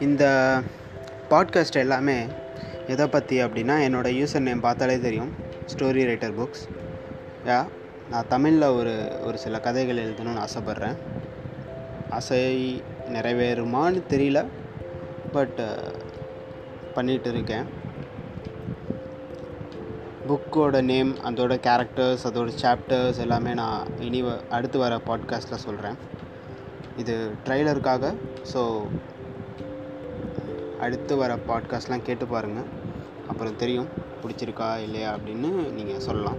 இந்த பாட்காஸ்ட் எல்லாமே எதை பற்றி அப்படின்னா என்னோடய யூசர் நேம் பார்த்தாலே தெரியும். ஸ்டோரி ரைட்டர் புக்ஸ் யா நான் தமிழில் ஒரு ஒரு சில கதைகள் எழுதணும்னு ஆசைப்பட்றேன். ஆசை நிறைவேறுமான்னு தெரியல பட் பண்ணிகிட்டு இருக்கேன். புக்கோட நேம் அதோட கேரக்டர்ஸ் அதோட சாப்டர்ஸ் எல்லாமே நான் இனி அடுத்து வர பாட்காஸ்ட்டில் சொல்கிறேன் இது ட்ரைலருக்காக ஸோ அடுத்து வர பாட்காஸ்ட்லாம் கேட்டு பாருங்கள் அப்புறம் தெரியும் பிடிச்சிருக்கா இல்லையா அப்படின்னு நீங்கள் சொல்லலாம்.